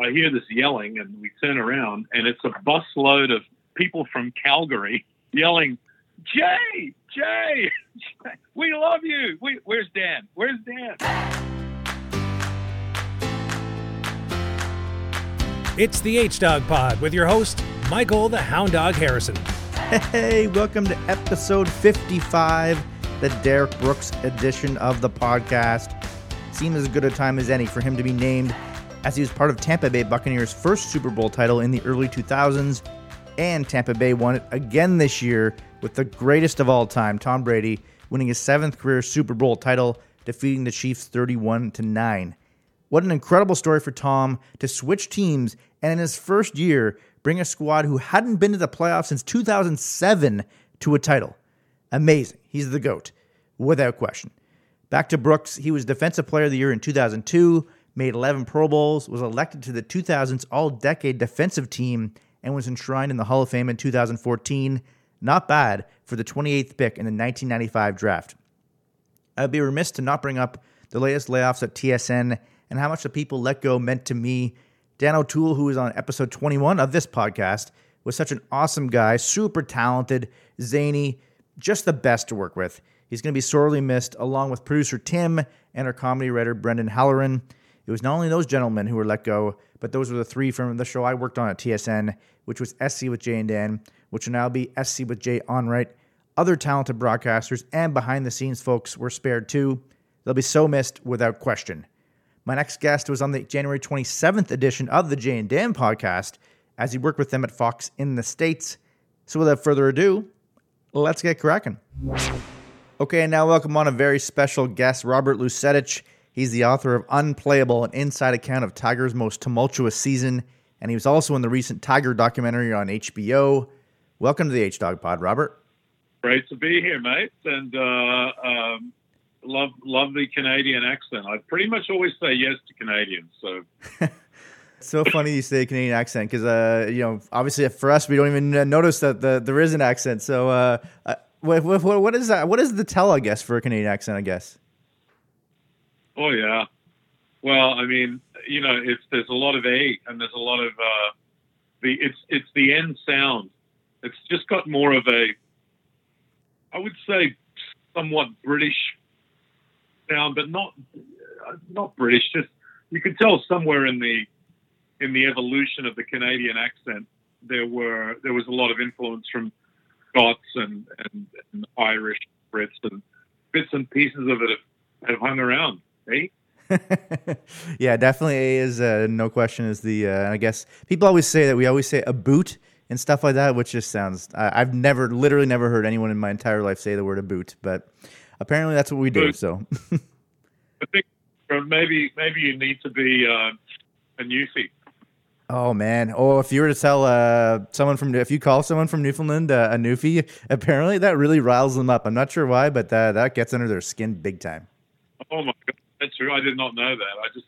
I hear this yelling, and we turn around, and it's a busload of people from Calgary yelling, "Jay, Jay, we love you." We, where's Dan? Where's Dan? It's the H Dog Pod with your host, Michael the Hound Dog Harrison. Hey, welcome to episode 55, the Derek Brooks edition of the podcast. Seems as good a time as any for him to be named as he was part of Tampa Bay Buccaneers' first Super Bowl title in the early 2000s, and Tampa Bay won it again this year with the greatest of all time, Tom Brady, winning his seventh career Super Bowl title, defeating the Chiefs 31 to 9. What an incredible story for Tom to switch teams and in his first year bring a squad who hadn't been to the playoffs since 2007 to a title. Amazing. He's the GOAT, without question. Back to Brooks, he was Defensive Player of the Year in 2002, made 11 Pro Bowls, was elected to the 2000s All Decade Defensive Team, and was enshrined in the Hall of Fame in 2014. Not bad for the 28th pick in the 1995 draft. I'd be remiss to not bring up the latest layoffs at TSN and how much the people let go meant to me. Dan O'Toole, who was on episode 21 of this podcast, was such an awesome guy, super talented, zany, just the best to work with. He's going to be sorely missed, along with producer Tim and our comedy writer Brendan Halloran. It was not only those gentlemen who were let go, but those were the three from the show I worked on at TSN, which was SC with Jay and Dan, which will now be SC with Jay Onrait. Other talented broadcasters and behind the scenes folks were spared too. They'll be so missed without question. My next guest was on the January 27th edition of the Jay and Dan podcast as he worked with them at Fox in the States. So without further ado, let's get cracking. Okay, and now welcome on a very special guest, Robert Lusetich. He's the author of Unplayable, an inside account of Tiger's most tumultuous season, and he was also in the recent Tiger documentary on HBO. Welcome to the H Dog Pod, Robert. Great to be here, mate, and uh, um, love love the Canadian accent. I pretty much always say yes to Canadians. So. so funny you say Canadian accent because uh, you know obviously for us we don't even notice that the, there is an accent. So uh, uh what, what, what is that? What is the tell? I guess for a Canadian accent, I guess. Oh yeah. Well, I mean, you know, it's there's a lot of a and there's a lot of uh, the it's it's the end sound. It's just got more of a, I would say, somewhat British sound, but not not British. Just you could tell somewhere in the in the evolution of the Canadian accent there were there was a lot of influence from Scots and, and, and Irish Brits and bits and pieces of it have, have hung around. Yeah, definitely A is uh, no question is the. Uh, I guess people always say that we always say a boot and stuff like that, which just sounds. I've never, literally, never heard anyone in my entire life say the word a boot, but apparently that's what we do. So, I think maybe maybe you need to be uh, a newfie. Oh man! Oh, if you were to tell uh, someone from if you call someone from Newfoundland uh, a newfie, apparently that really riles them up. I'm not sure why, but uh, that gets under their skin big time. Oh my god, that's true. I did not know that. I just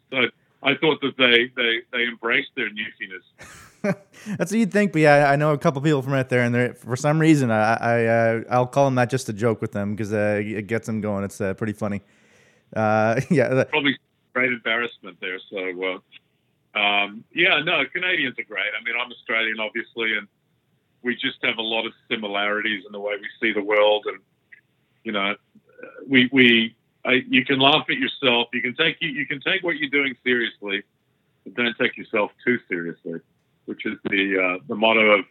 I, I thought that they they they embraced their newfiness. that's what you'd think, but yeah, I know a couple people from out there, and they're for some reason, I, I uh, I'll call them that just a joke with them because uh, it gets them going. It's uh, pretty funny. yeah, probably great embarrassment there. So um, yeah, no, Canadians are great. I mean, I'm Australian, obviously, and we just have a lot of similarities in the way we see the world. And you know, we we I, you can laugh at yourself. You can take you, you can take what you're doing seriously, but don't take yourself too seriously, which is the uh, the motto of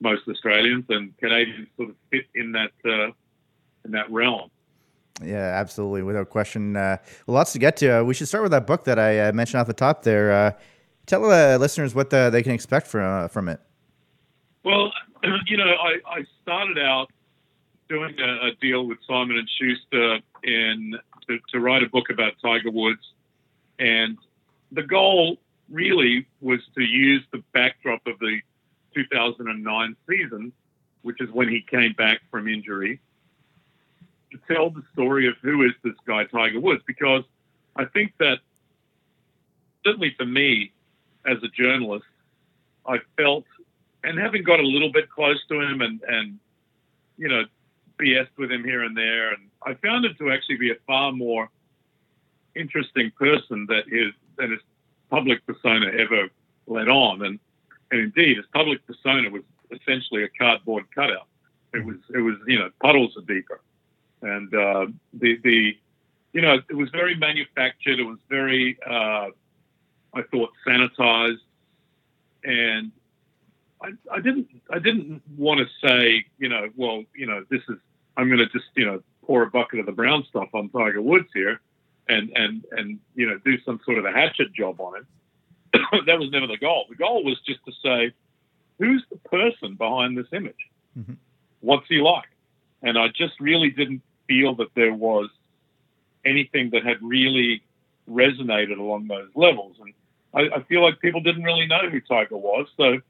most Australians and Canadians. Sort of fit in that uh, in that realm. Yeah, absolutely, without question. Uh, well, lots to get to. Uh, we should start with that book that I uh, mentioned off the top there. Uh, tell the listeners what the, uh, they can expect from uh, from it. Well, you know, I, I started out doing a, a, deal with Simon and Schuster in to, to write a book about Tiger Woods, and the goal really was to use the backdrop of the 2009 season, which is when he came back from injury to tell the story of who is this guy Tiger Woods. Because I think that certainly for me as a journalist, I felt and having got a little bit close to him and and you know BS with him here and there, and I found him to actually be a far more interesting person that his than his public persona ever let on. And, and indeed, his public persona was essentially a cardboard cutout. It was, it was, you know, puddles are deeper. And uh, the, the, you know, it was very manufactured. It was very, uh, I thought, sanitized. And I, I didn't, I didn't want to say, you know, well, you know, this is, I'm going to just, you know, pour a bucket of the brown stuff on Tiger Woods here and and and you know do some sort of a hatchet job on it. that was never the goal. The goal was just to say, who's the person behind this image? Mm-hmm. What's he like? And I just really didn't feel that there was anything that had really resonated along those levels. And I, I feel like people didn't really know who Tiger was. So,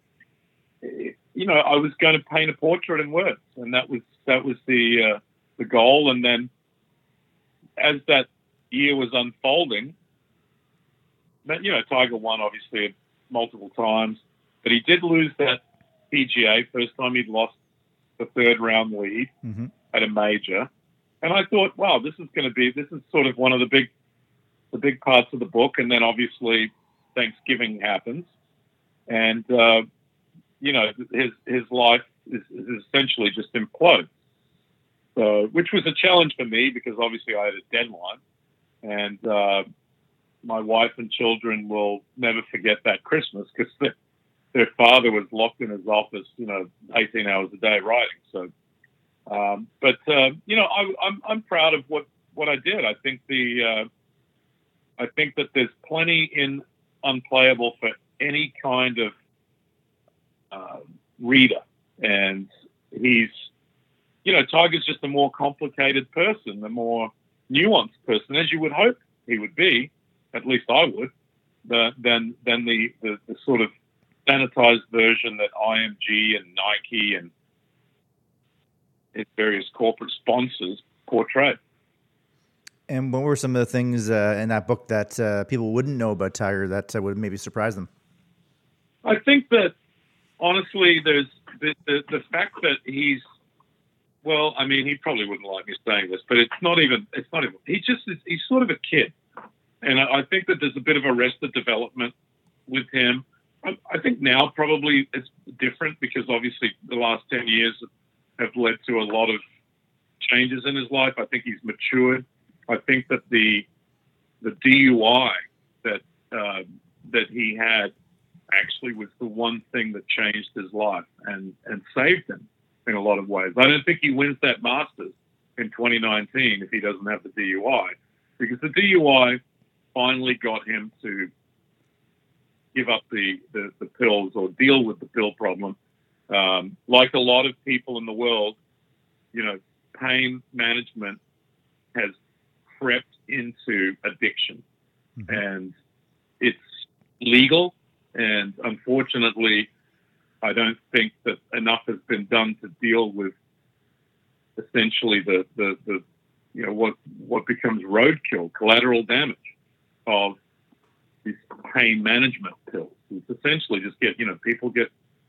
you know, I was going to paint a portrait in words, and that was that was the uh, the goal. And then, as that year was unfolding, you know, Tiger won obviously multiple times, but he did lose that PGA first time he'd lost the third round lead mm-hmm. at a major, and I thought, wow, this is going to be this is sort of one of the big the big parts of the book, and then obviously Thanksgiving happens, and uh, you know his his life is, is essentially just implodes. So, which was a challenge for me because obviously I had a deadline and uh, my wife and children will never forget that Christmas because their, their father was locked in his office, you know, 18 hours a day writing. So, um, but uh, you know, I, am I'm, I'm proud of what what I did. I think the uh, I think that there's plenty in unplayable for any kind of uh, reader, and he's you know, Tiger's just a more complicated person, a more nuanced person, as you would hope he would be, at least I would, the, than than the, the, the sort of sanitized version that IMG and Nike and its various corporate sponsors portray. And what were some of the things uh, in that book that uh, people wouldn't know about Tiger that uh, would maybe surprise them? I think that honestly, there's the, the, the fact that he's well, I mean, he probably wouldn't like me saying this, but it's not even. It's not even. He just he's sort of a kid, and I, I think that there's a bit of arrested development with him. I, I think now probably it's different because obviously the last ten years have led to a lot of changes in his life. I think he's matured. I think that the the DUI that uh, that he had actually was the one thing that changed his life and and saved him in a lot of ways. I don't think he wins that Masters in 2019 if he doesn't have the DUI, because the DUI finally got him to give up the, the, the pills or deal with the pill problem. Um, like a lot of people in the world, you know, pain management has crept into addiction. Mm-hmm. And it's legal. And unfortunately, I don't think that enough has been done to deal with essentially the, the, the you know what what becomes roadkill, collateral damage of these pain management pills. It's essentially just get you know people get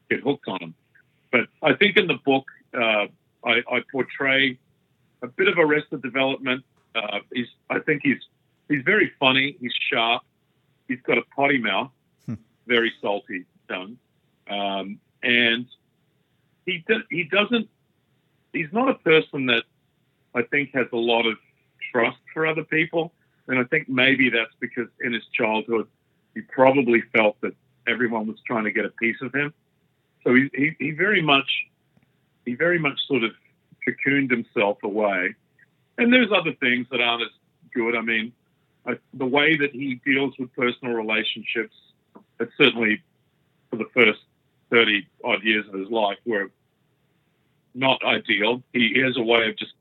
get hooked on them. But I think in the book uh, I, I, portray a bit of arrested development. Uh, he's I think he's he's very funny. He's sharp. He's got a potty mouth. Very salty tongue. Um, and he he doesn't. He's not a person that I think has a lot of trust for other people, and I think maybe that's because in his childhood he probably felt that everyone was trying to get a piece of him. So he, he, he very much he very much sort of cocooned himself away. And there's other things that aren't as good. I mean, I, the way that he deals with personal relationships, it's certainly for the first 30 odd years of his life were not ideal. He has a way of just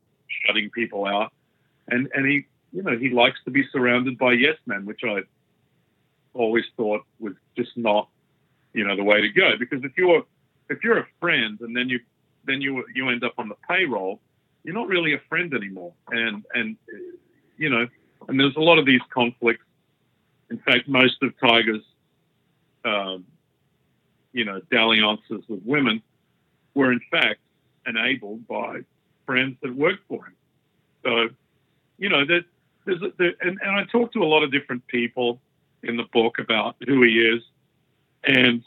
shutting people out. And, and he, you know, he likes to be surrounded by yes men, which I always thought was just not, you know, the way to go. Because if you're, if you're a friend and then you, then you, you end up on the payroll, you're not really a friend anymore. And, and, you know, and there's a lot of these conflicts. In fact, most of Tiger's um, you know, dalliances with women were in fact enabled by friends that worked for him. So, you know, that there's there, and, and I talked to a lot of different people in the book about who he is, and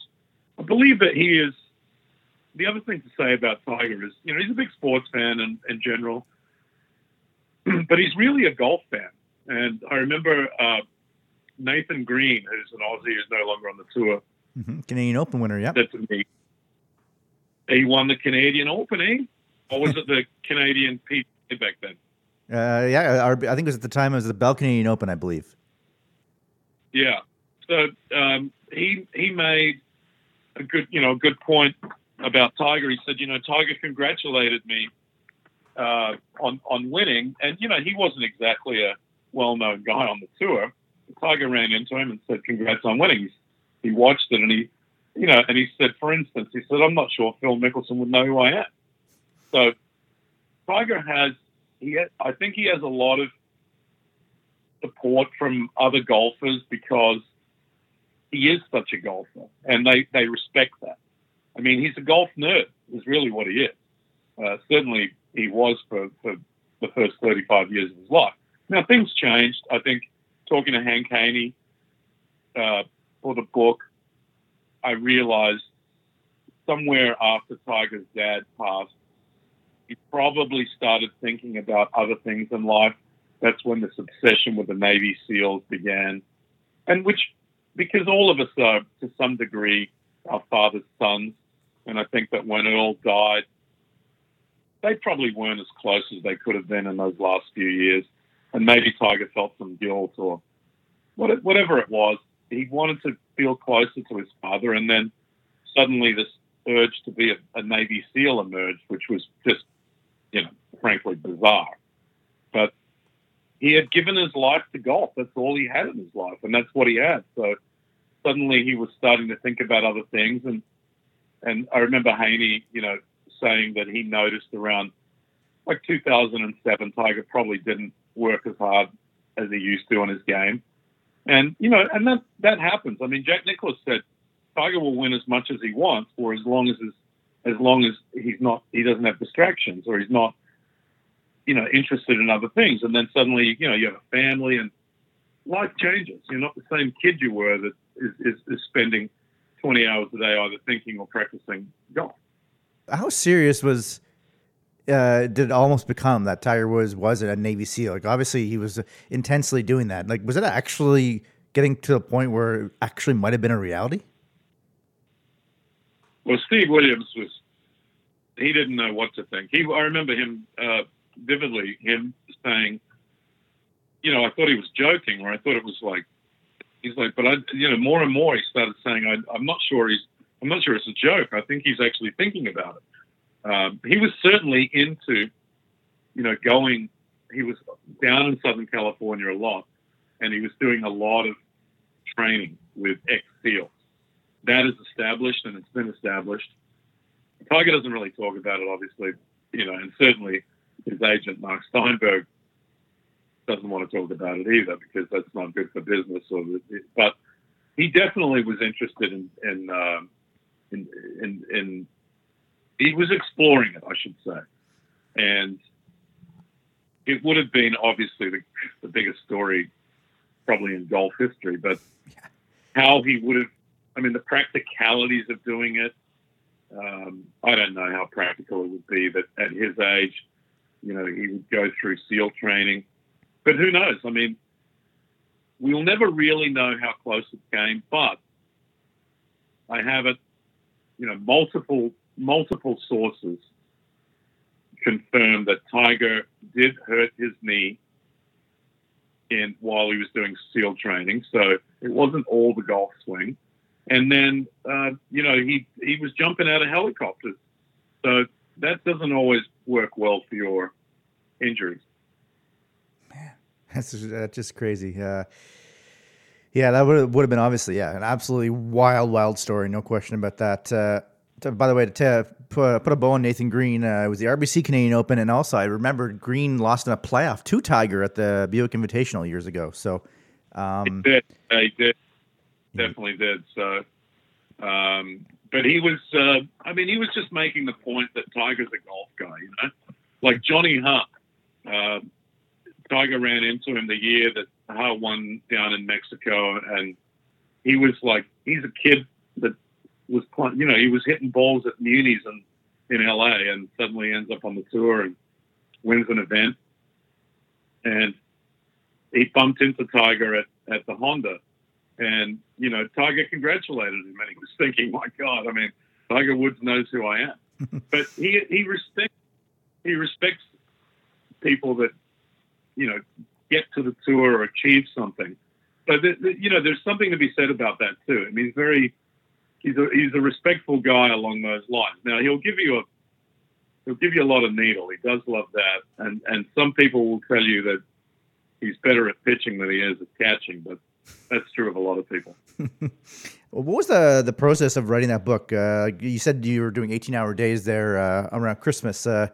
I believe that he is. The other thing to say about Tiger is, you know, he's a big sports fan in, in general, but he's really a golf fan. And I remember uh, Nathan Green, who's an Aussie, who's no longer on the tour, mm-hmm. Canadian Open winner. Yeah, to me, he won the Canadian Open, eh? Or was it the Canadian PGA back then? Uh, yeah, I think it was at the time it was the Bell Canadian Open, I believe. Yeah. So um, he he made a good you know a good point about Tiger. He said, you know, Tiger congratulated me uh, on on winning, and you know he wasn't exactly a well known guy on the tour. Tiger ran into him and said, "Congrats on winning." He, he watched it and he, you know, and he said, for instance, he said, "I'm not sure Phil Mickelson would know who I am." So Tiger has, he, has, I think he has a lot of support from other golfers because he is such a golfer, and they they respect that. I mean, he's a golf nerd. Is really what he is. Uh, certainly, he was for, for the first 35 years of his life. Now, things changed. I think talking to Hank Haney uh, for the book, I realized somewhere after Tiger's dad passed, he probably started thinking about other things in life. That's when this obsession with the Navy SEALs began. And which, because all of us are to some degree our father's sons, and I think that when Earl died, they probably weren't as close as they could have been in those last few years. And maybe Tiger felt some guilt or whatever it was. He wanted to feel closer to his father, and then suddenly this urge to be a, a Navy SEAL emerged, which was just, you know, frankly bizarre. But he had given his life to golf. That's all he had in his life, and that's what he had. So suddenly he was starting to think about other things, and and I remember Haney, you know, saying that he noticed around like 2007, Tiger probably didn't work as hard as he used to on his game. And, you know, and that, that happens. I mean, Jack Nicklaus said Tiger will win as much as he wants or as long as his, as long as he's not, he doesn't have distractions or he's not, you know, interested in other things. And then suddenly, you know, you have a family and life changes. You're not the same kid you were that is, is, is spending 20 hours a day either thinking or practicing golf how serious was uh, did almost become that Tiger Woods was a Navy SEAL? Like, obviously, he was intensely doing that. Like, was it actually getting to the point where it actually might have been a reality? Well, Steve Williams was, he didn't know what to think. He, I remember him uh, vividly, him saying, you know, I thought he was joking, or I thought it was like, he's like, but I, you know, more and more he started saying, I, I'm not sure he's I'm not sure it's a joke. I think he's actually thinking about it. Um, he was certainly into, you know, going. He was down in Southern California a lot, and he was doing a lot of training with ex SEALs. That is established, and it's been established. Tiger doesn't really talk about it, obviously, you know, and certainly his agent Mark Steinberg doesn't want to talk about it either because that's not good for business. Or, but he definitely was interested in, in um, in, in, in he was exploring it, I should say, and it would have been obviously the, the biggest story probably in golf history, but how he would have, I mean, the practicalities of doing it, um, I don't know how practical it would be that at his age, you know, he would go through SEAL training. But who knows? I mean, we'll never really know how close it came, but I have it you know, multiple multiple sources confirmed that Tiger did hurt his knee in while he was doing SEAL training. So it wasn't all the golf swing. And then, uh, you know, he he was jumping out of helicopters. So that doesn't always work well for your injuries. Man, that's just, that's just crazy. Uh, yeah, that would would have been obviously yeah an absolutely wild wild story, no question about that. Uh, to, by the way, to put, put a bow on Nathan Green, uh, it was the RBC Canadian Open, and also I remember Green lost in a playoff to Tiger at the Buick Invitational years ago. So um, he did, he did, definitely did. So, um, but he was, uh, I mean, he was just making the point that Tiger's a golf guy, you know, like John Huh. Uh, Tiger ran into him the year that Huh won down in Mexico, and he was like, he's a kid that was you know he was hitting balls at munis and in LA and suddenly ends up on the tour and wins an event. And he bumped into Tiger at, at the Honda. And you know Tiger congratulated him and he was thinking my god I mean Tiger Woods knows who I am. But he he respects he respects people that you know get to the tour or achieve something. But the, the, you know there's something to be said about that too. I mean very he's a he's a respectful guy along those lines. Now he'll give you a he'll give you a lot of needle. He does love that, and and some people will tell you that he's better at pitching than he is at catching, but that's true of a lot of people. what was the the process of writing that book? Uh, you said you were doing 18 hour days there uh, around Christmas. Uh,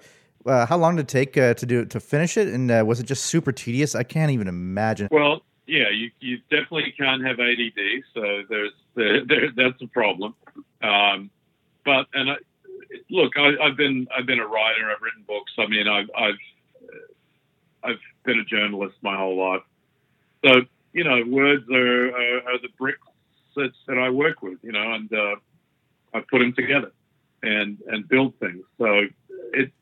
uh how long did it take uh, to do to finish it? And uh, was it just super tedious? I can't even imagine. Well, yeah, you, you definitely can't have ADD, so there's there, there, that's a problem. Um, but and I, look, I, have been I've been a writer. I've written books. I mean, I've I've I've been a journalist my whole life. So you know, words are are, are the bricks that, that I work with. You know, and uh, I put them together and and build things. So it.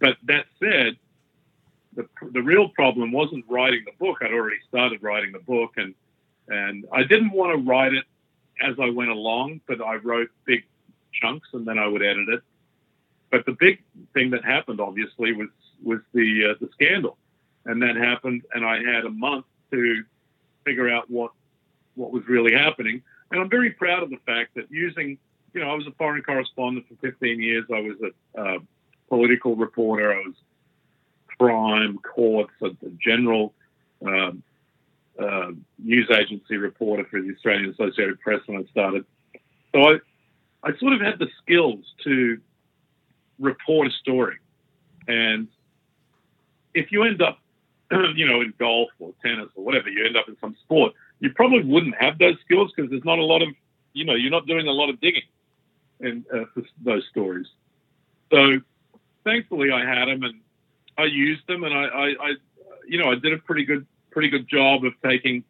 But that said, the, the real problem wasn't writing the book. I'd already started writing the book, and and I didn't want to write it as I went along, but I wrote big chunks and then I would edit it. But the big thing that happened, obviously, was was the uh, the scandal, and that happened, and I had a month to figure out what what was really happening. And I'm very proud of the fact that using, you know, I was a foreign correspondent for 15 years. I was a uh, political reporter. I was crime, courts, a, a general um, uh, news agency reporter for the Australian Associated Press when I started. So I, I sort of had the skills to report a story. And if you end up, you know, in golf or tennis or whatever, you end up in some sport, you probably wouldn't have those skills because there's not a lot of, you know, you're not doing a lot of digging in uh, those stories. So thankfully I had them and I used them, and I, I, I, you know, I did a pretty good, pretty good job of taking,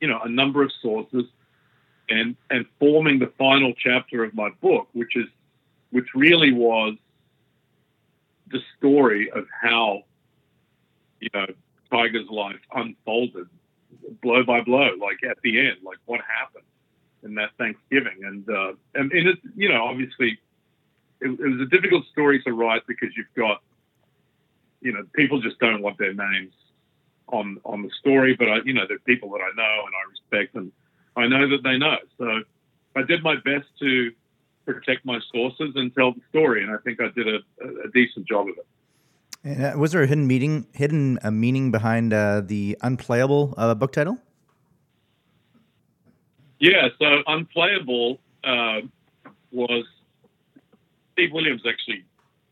you know, a number of sources, and and forming the final chapter of my book, which is, which really was the story of how, you know, Tiger's life unfolded, blow by blow, like at the end, like what happened in that Thanksgiving, and uh, and, and it, you know, obviously, it, it was a difficult story to write because you've got you know, people just don't want their names on on the story. But I, you know, they're people that I know and I respect, and I know that they know. So I did my best to protect my sources and tell the story, and I think I did a, a decent job of it. And uh, was there a hidden meaning, hidden a meaning behind uh, the unplayable uh, book title? Yeah, so unplayable uh, was Steve Williams actually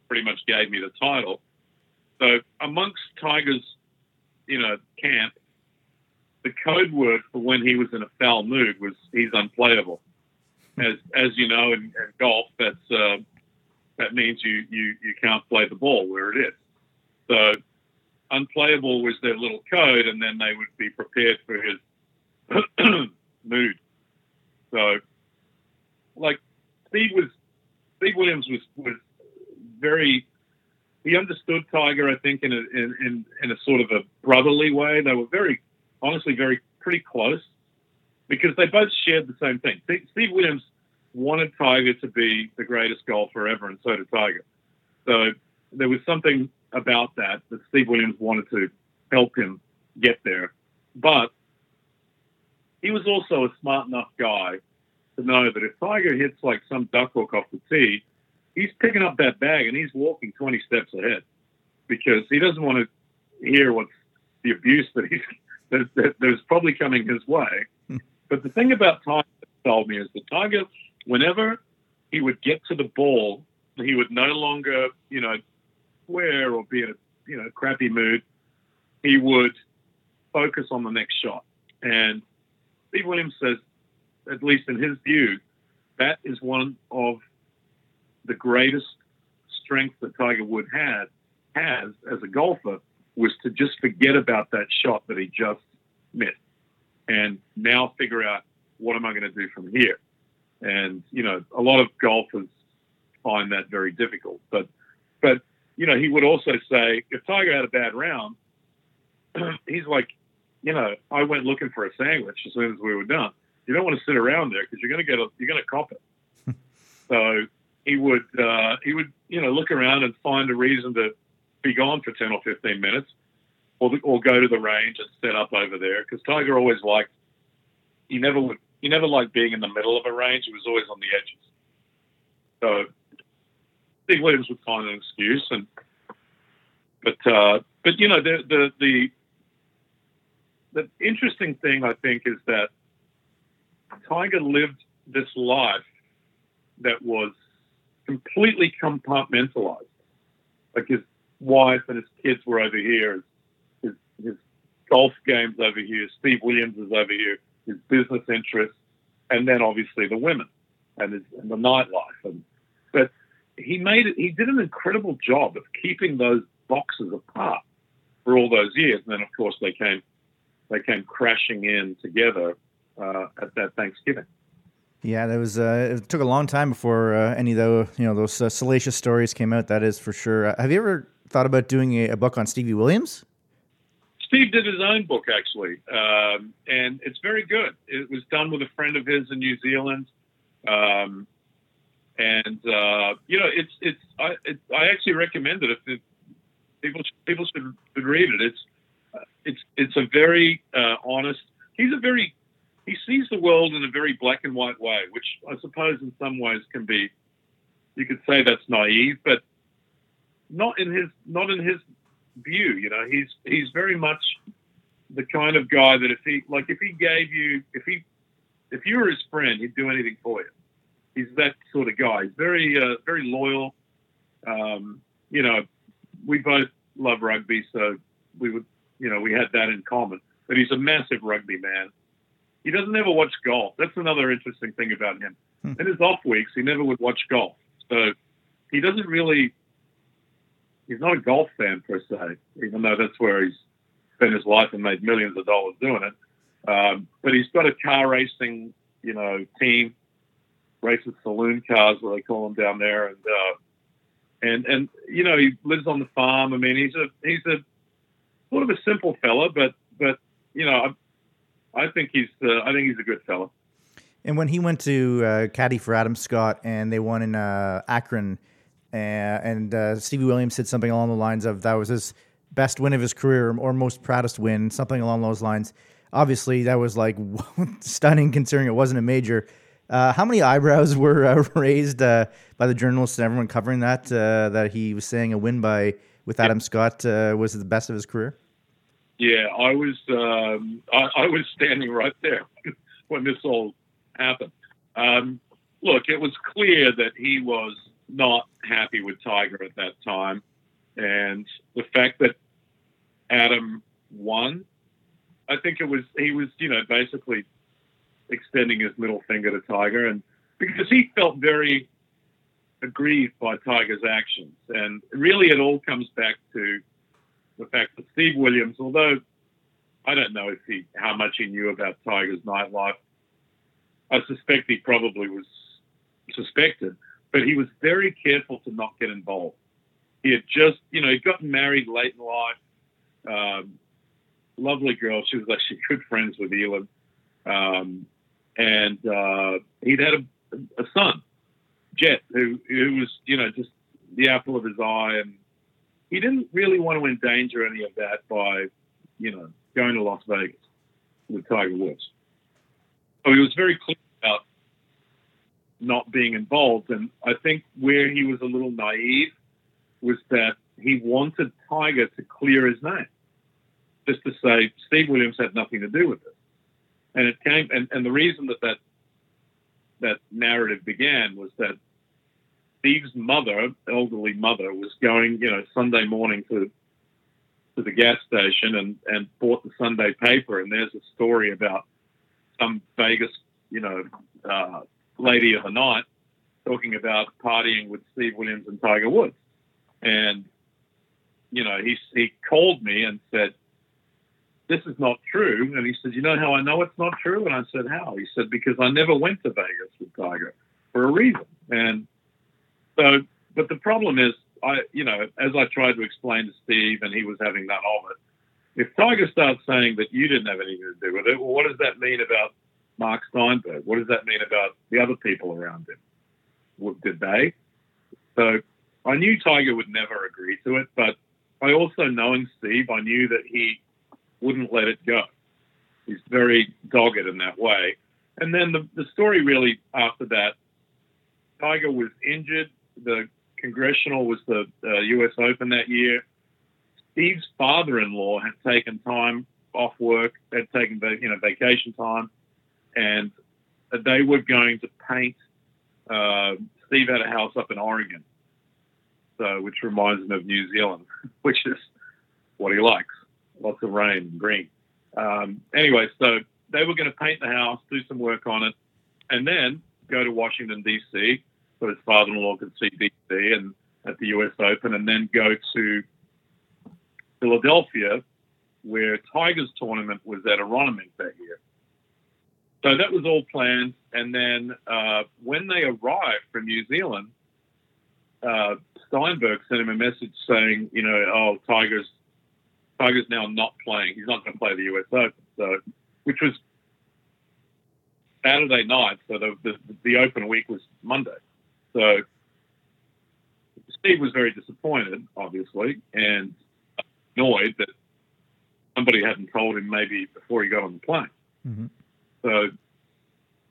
pretty much gave me the title. So amongst Tiger's, you know, camp, the code word for when he was in a foul mood was he's unplayable. As as you know in, in golf, that's uh, that means you, you you can't play the ball where it is. So unplayable was their little code, and then they would be prepared for his mood. So, like Steve was, Steve Williams was was very he understood Tiger, I think, in a in, in, in a sort of a brotherly way. They were very, honestly, very pretty close because they both shared the same thing. Steve Williams wanted Tiger to be the greatest golfer ever, and so did Tiger. So there was something about that that Steve Williams wanted to help him get there. But he was also a smart enough guy to know that if Tiger hits like some duck hook off the tee, he's picking up that bag and he's walking 20 steps ahead because he doesn't want to hear what's the abuse that he's that, that there's probably coming his way. Hmm. but the thing about Tiger told me is the Tiger, whenever he would get to the ball, he would no longer, you know, swear or be in a you know crappy mood. He would focus on the next shot. And Steve Williams says, at least in his view, that is one of the greatest strength that Tiger Wood had has as a golfer was to just forget about that shot that he just missed and now figure out what am I going to do from here? And you know, a lot of golfers find that very difficult. But but you know, he would also say if Tiger had a bad round, he's like, you know, I went looking for a sandwich as soon as we were done. You don't want to sit around there because you're going to get a, you're going to cop it. so he would uh, he would you know look around and find a reason to be gone for ten or fifteen minutes, or or go to the range and set up over there because Tiger always liked he never would he never liked being in the middle of a range. He was always on the edges. So Steve Williams would find an excuse, and but uh, but you know the the the the interesting thing I think is that Tiger lived this life that was completely compartmentalized. Like his wife and his kids were over here, his, his golf games over here, Steve Williams is over here, his business interests, and then obviously the women and, his, and the nightlife. And but he made it. He did an incredible job of keeping those boxes apart for all those years. And then of course they came they came crashing in together uh, at that Thanksgiving. Yeah, that was. Uh, it took a long time before uh, any of the you know those uh, salacious stories came out. That is for sure. Uh, have you ever thought about doing a, a, book on Stevie Williams? Steve did his own book actually, um, and it's very good. It was done with a friend of his in New Zealand, um, and uh, you know, it's it's. I, it, I actually recommend it if people people should, should read it. It's it's it's a very uh, honest. He's a very he sees the world in a very black and white way, which I suppose in some ways can be. You could say that's naive, but not in his not in his view. You know, he's he's very much the kind of guy that if he like if he gave you if he if you were his friend, he'd do anything for you. He's that sort of guy. He's very uh, very loyal. Um, you know, we both love rugby, so we would you know, we had that in common. But he's a massive rugby man. He doesn't ever watch golf. That's another interesting thing about him. Hmm. In his off weeks, he never would watch golf. So he doesn't really. He's not a golf fan per se, even though that's where he's spent his life and made millions of dollars doing it. Um, but he's got a car racing, you know, team, races saloon cars, what they call them down there, and uh, and and you know he lives on the farm. I mean, he's a he's a sort of a simple fella, but but you know, I, think he's uh, I think he's a good fella. And when he went to uh, caddy for Adam Scott and they won in uh, Akron, uh, and uh, Stevie Williams said something along the lines of that was his best win of his career or most proudest win, something along those lines. Obviously, that was like stunning considering it wasn't a major. Uh, how many eyebrows were uh, raised uh, by the journalists and everyone covering that? Uh, that he was saying a win by with Adam Scott uh, was the best of his career? Yeah, I was um, I, I, was standing right there when this all happened. Um, look, it was clear that he was not happy with Tiger at that time, and the fact that Adam won, I think it was he was you know basically extending his middle finger to Tiger, and because he felt very aggrieved by Tiger's actions. And really, it all comes back to the fact that Steve Williams, although I don't know if he how much he knew about Tiger's nightlife, I suspect he probably was suspected, but he was very careful to not get involved. He had just, you know, he'd gotten married late in life. Um, lovely girl. She was actually good friends with Elin. Um, and uh, he'd had a, a son Jet, who who was you know just the apple of his eye, and he didn't really want to endanger any of that by you know going to Las Vegas with Tiger Woods. So he was very clear about not being involved, and I think where he was a little naive was that he wanted Tiger to clear his name, just to say Steve Williams had nothing to do with it. And it came, and, and the reason that that that narrative began was that Steve's mother, elderly mother, was going, you know, Sunday morning to to the gas station and, and bought the Sunday paper, and there's a story about some Vegas, you know, uh, lady of the night talking about partying with Steve Williams and Tiger Woods, and you know, he he called me and said, this is not true. And he said, you know how I know it's not true? And I said, how? He said, because I never went to Vegas with Tiger for a reason. And so, but the problem is, I, you know, as I tried to explain to Steve, and he was having none of it. If Tiger starts saying that you didn't have anything to do with it, well, what does that mean about Mark Steinberg? What does that mean about the other people around him? What, did they? So I knew Tiger would never agree to it, but I also, knowing Steve, I knew that he wouldn't let it go. He's very dogged in that way. And then the, the story really after that, Tiger was injured. The congressional was the uh, U.S. Open that year. Steve's father-in-law had taken time off work, had taken you know vacation time, and they were going to paint. Uh, Steve had a house up in Oregon, so which reminds him of New Zealand, which is what he likes lots of rain and green. Um, anyway, so they were going to paint the house, do some work on it, and then go to Washington D.C. so his father-in-law could see D.C. and at the U.S. Open, and then go to Philadelphia, where Tiger's tournament was at Aronimink that year. So that was all planned, and then uh, when they arrived from New Zealand, uh, Steinberg sent him a message saying, you know, oh, Tiger's Tiger's now not playing. He's not going to play the US Open. So, which was Saturday night. So the, the, the open week was Monday. So Steve was very disappointed, obviously, and annoyed that somebody hadn't told him maybe before he got on the plane. Mm-hmm. So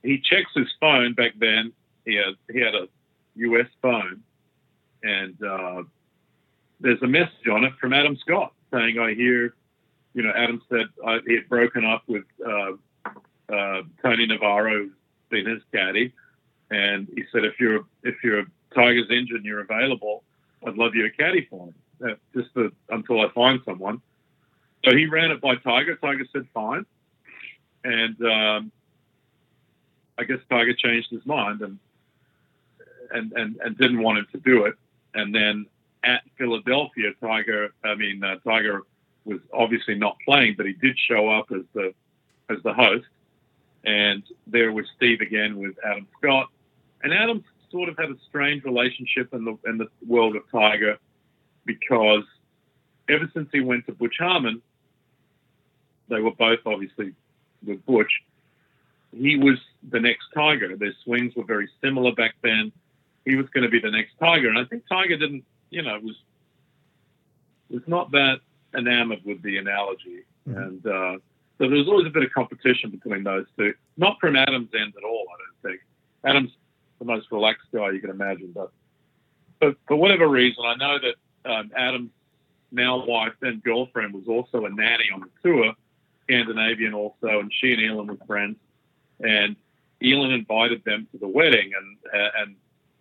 he checks his phone back then. He had he had a U.S. phone, and uh, there's a message on it from Adam Scott saying, I hear, you know, Adam said uh, he had broken up with uh, uh, Tony Navarro, been his caddy, and he said, if you're if you're Tiger's injured and you're available, I'd love you to caddy for me, uh, just to, until I find someone. So he ran it by Tiger. Tiger said fine, and um, I guess Tiger changed his mind and and and, and didn't want him to do it. And then at Philadelphia, Tiger, I mean, uh, Tiger was obviously not playing, but he did show up as the as the host. And there was Steve again with Adam Scott, and Adam sort of had a strange relationship in the in the world of Tiger because ever since he went to Butch Harmon, they were both obviously with Butch. He was the next Tiger. Their swings were very similar back then. He was going to be the next Tiger, and I think Tiger didn't you know, was was not that enamored with the analogy, mm-hmm. and uh, so there was always a bit of competition between those two. Not from Adam's end at all, I don't think. Adam's the most relaxed guy you can imagine, but but for whatever reason, I know that um, Adam's now wife and girlfriend was also a nanny on the tour, Scandinavian also, and she and Elin were friends, and Elin invited them to the wedding, and and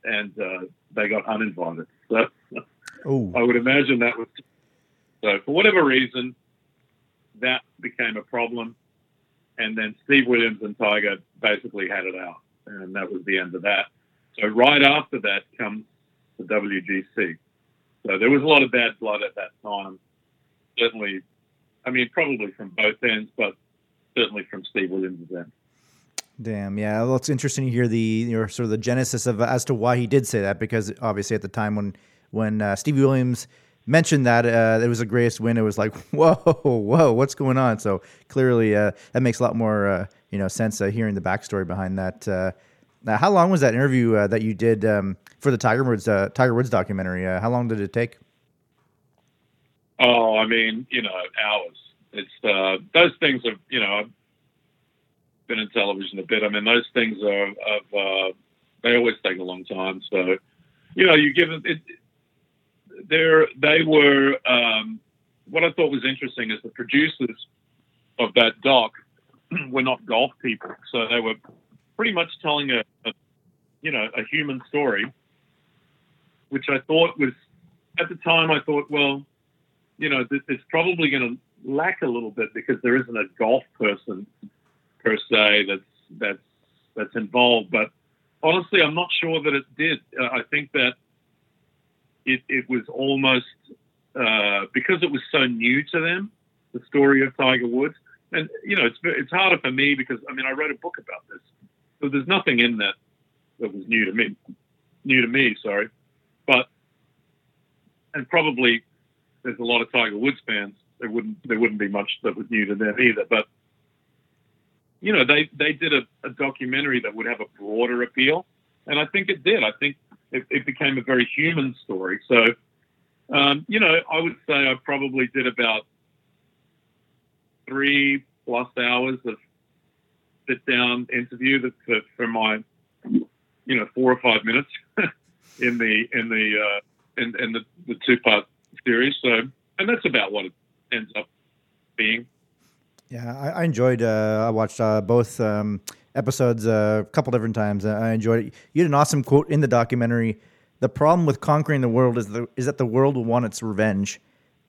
and uh, they got uninvited. So Ooh. I would imagine that was so. For whatever reason, that became a problem, and then Steve Williams and Tiger basically had it out, and that was the end of that. So right after that comes the WGC. So there was a lot of bad blood at that time. Certainly, I mean, probably from both ends, but certainly from Steve Williams' end. Damn, yeah. Well, it's interesting to hear the you know, sort of the genesis of as to why he did say that because obviously at the time when when uh, Williams mentioned that uh, it was the greatest win, it was like whoa, whoa, what's going on? So clearly uh, that makes a lot more uh, you know since uh, hearing the backstory behind that. Uh, how long was that interview that you did um, for the Tiger Woods Tiger Woods documentary? how long did it take? Oh, I mean, you know, hours. It's those things are you know I've been in television a bit. I mean, those things are, uh, they always take a long time. So, you know, you give it, it there, they were, um, what I thought was interesting is the producers of that doc were not golf people. So they were pretty much telling a, a you know, a human story, which I thought was, at the time, I thought, well, you know, it's probably going to lack a little bit because there isn't a golf person per se that's that's that's involved. But honestly, I'm not sure that it did. Uh, I think that it, it was almost uh, because it was so new to them. the story of Tiger Woods. And you know, it's it's harder for me because I mean, I wrote a book about this, so there's nothing in that that was new to me, new to me. Sorry, but and probably there's a lot of Tiger Woods fans. There wouldn't there wouldn't be much that was new to them either. But you know, they they did a, a documentary that would have a broader appeal, and I think it did. I think it, it became a very human story. So, um, you know, I would say I probably did about three plus hours of sit down interview that for, my you know four or five minutes in the in the uh, in, in the, the two part series. So and that's about what it ends up being. Yeah, I, I enjoyed. Uh, I watched uh, both um, episodes uh, a couple different times. I enjoyed it. You had an awesome quote in the documentary. The problem with conquering the world is the is that the world will want its revenge.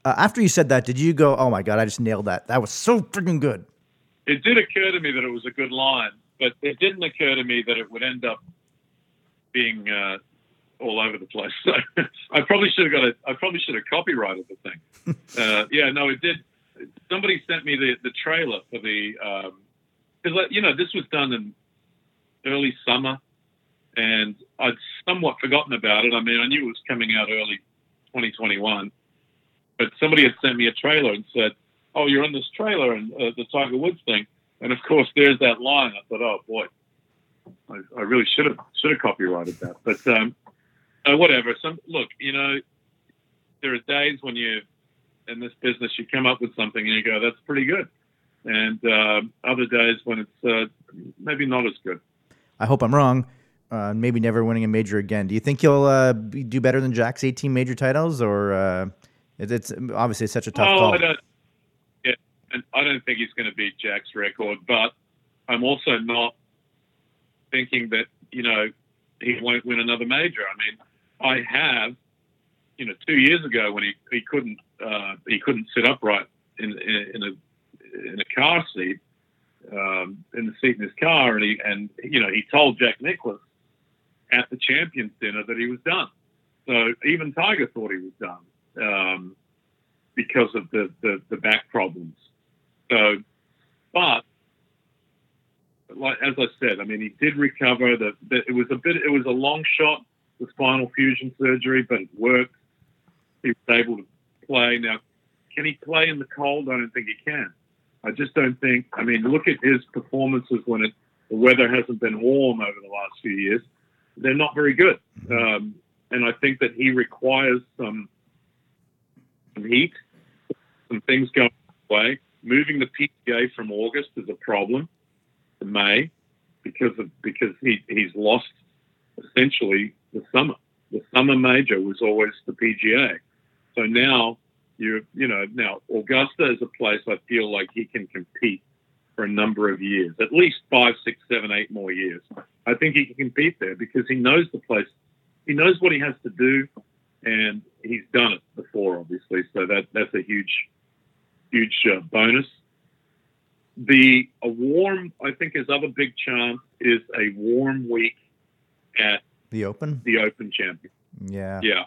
Uh, after you said that, did you go, "Oh my god, I just nailed that. That was so freaking good." It did occur to me that it was a good line, but it didn't occur to me that it would end up being uh, all over the place. So I probably should have got a. I probably should have copyrighted the thing. uh, yeah, no, it did. Somebody sent me the the trailer for the. Because um, you know this was done in early summer, and I'd somewhat forgotten about it. I mean, I knew it was coming out early 2021 but somebody had sent me a trailer and said, "Oh, you're in this trailer and uh, the Tiger Woods thing." And of course, there's that line. I thought, "Oh boy, I, I really should have should have copyrighted that." But um, uh, whatever. Some look, you know, there are days when you in this business you come up with something and you go, "That's pretty good," and uh, other days when it's uh, maybe not as good. I hope I'm wrong. Uh, maybe never winning a major again. Do you think you'll uh, do better than Jack's 18 major titles, or uh, it's obviously such a tough oh, call. I don't, yeah, and I don't think he's going to beat Jack's record, but I'm also not thinking that you know he won't win another major. I mean, I have, you know, two years ago when he, he couldn't uh, he couldn't sit upright in in, in a in a car seat um, in the seat in his car, and he and you know he told Jack Nicklaus at the Champions dinner that he was done. So even Tiger thought he was done um, because of the, the, the back problems. So, but like as I said, I mean, he did recover. The, it was a bit, it was a long shot, the spinal fusion surgery, but it worked. He was able to play. Now, can he play in the cold? I don't think he can. I just don't think. I mean, look at his performances when it, the weather hasn't been warm over the last few years. They're not very good, um, and I think that he requires some some heat, some things going away. Moving the PGA from August is a problem to May because of because he, he's lost essentially the summer. The summer major was always the PGA. So now you you know now Augusta is a place I feel like he can compete for a number of years, at least five, six, seven, eight more years. I think he can compete there because he knows the place. He knows what he has to do and he's done it before, obviously. So that that's a huge, huge uh, bonus. The a warm, I think, his other big chance is a warm week at the Open, the Open Champion. Yeah, yeah.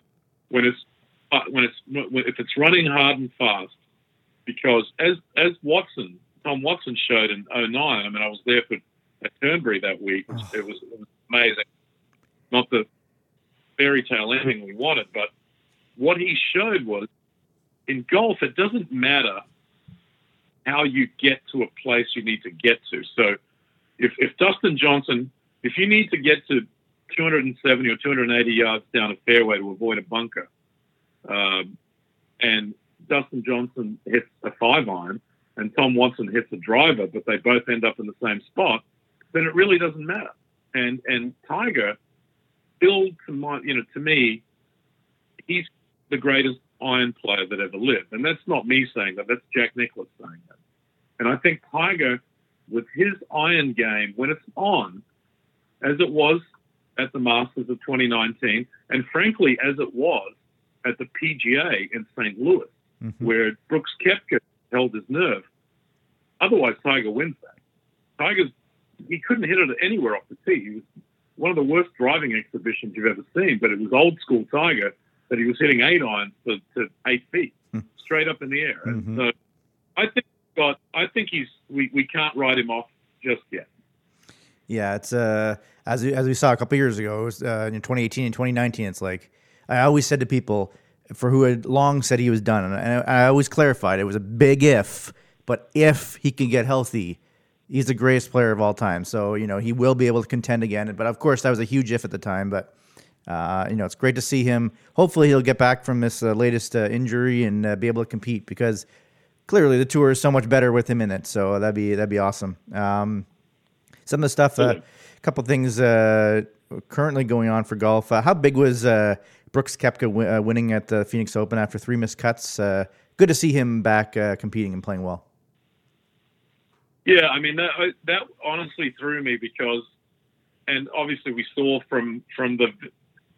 When it's uh, when it's if it's running hard and fast, because as as Watson, Tom Watson showed in 09, I mean, I was there for at Turnberry that week. It was, it was amazing. Not the fairy tale ending we wanted. But what he showed was in golf, it doesn't matter how you get to a place you need to get to. So if, if Dustin Johnson, if you need to get to 270 or 280 yards down a fairway to avoid a bunker, um, and Dustin Johnson hits a five iron and Tom Watson hits a driver, but they both end up in the same spot, then it really doesn't matter. And and Tiger Bill, to my, you know, to me, he's the greatest iron player that ever lived, and that's not me saying that. That's Jack Nicklaus saying that. And I think Tiger, with his iron game, when it's on, as it was at the Masters of 2019, and frankly, as it was at the PGA in St. Louis, mm-hmm. where Brooks Koepka held his nerve. Otherwise, Tiger wins that. Tiger's he couldn't hit it anywhere off the tee. He was one of the worst driving exhibitions you've ever seen, but it was old school Tiger that he was hitting eight irons to, to eight feet, hmm. straight up in the air. Mm-hmm. And so I think got. I think he's. We, we can't write him off just yet. Yeah, it's uh as we, as we saw a couple years ago, was, uh, in 2018 and 2019. It's like I always said to people for who had long said he was done, and I, I always clarified it was a big if, but if he can get healthy, he's the greatest player of all time. So you know he will be able to contend again. But of course, that was a huge if at the time. But uh, you know it's great to see him. Hopefully, he'll get back from this uh, latest uh, injury and uh, be able to compete because clearly the tour is so much better with him in it. So that'd be that'd be awesome. Um, some of the stuff, a uh, couple things uh, currently going on for golf. how big was Brooks Koepka w- winning at the Phoenix Open after three missed cuts? good to see him back competing and playing well. Yeah, I mean that that honestly threw me because, and obviously we saw from from the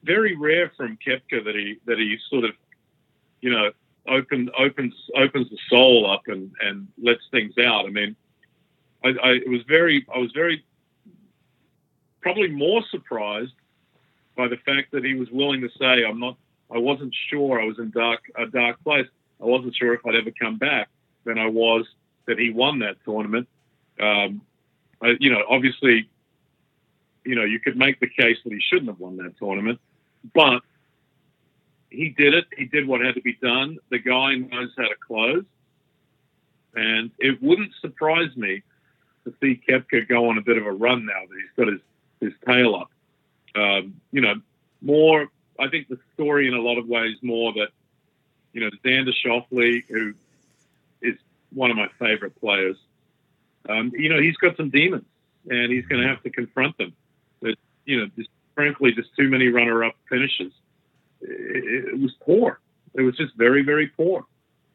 very rare from Koepka that he that he sort of, you know, opens opens opens the soul up and and lets things out. I mean, I, I was very I was very probably more surprised by the fact that he was willing to say I'm not I wasn't sure I was in dark a dark place. I wasn't sure if I'd ever come back than I was that he won that tournament um, you know, obviously, you know, you could make the case that he shouldn't have won that tournament, but he did it. He did what had to be done. The guy knows how to close, and it wouldn't surprise me to see Koepka go on a bit of a run now that he's got his his tail up. Um, you know, more. I think the story in a lot of ways more that you know Xander Schauffele, who is one of my favorite players, um, you know, he's got some demons, and he's going to have to confront them. But you know, just, frankly, just too many runner-up finishes. It, it, was poor. It was just very, very poor.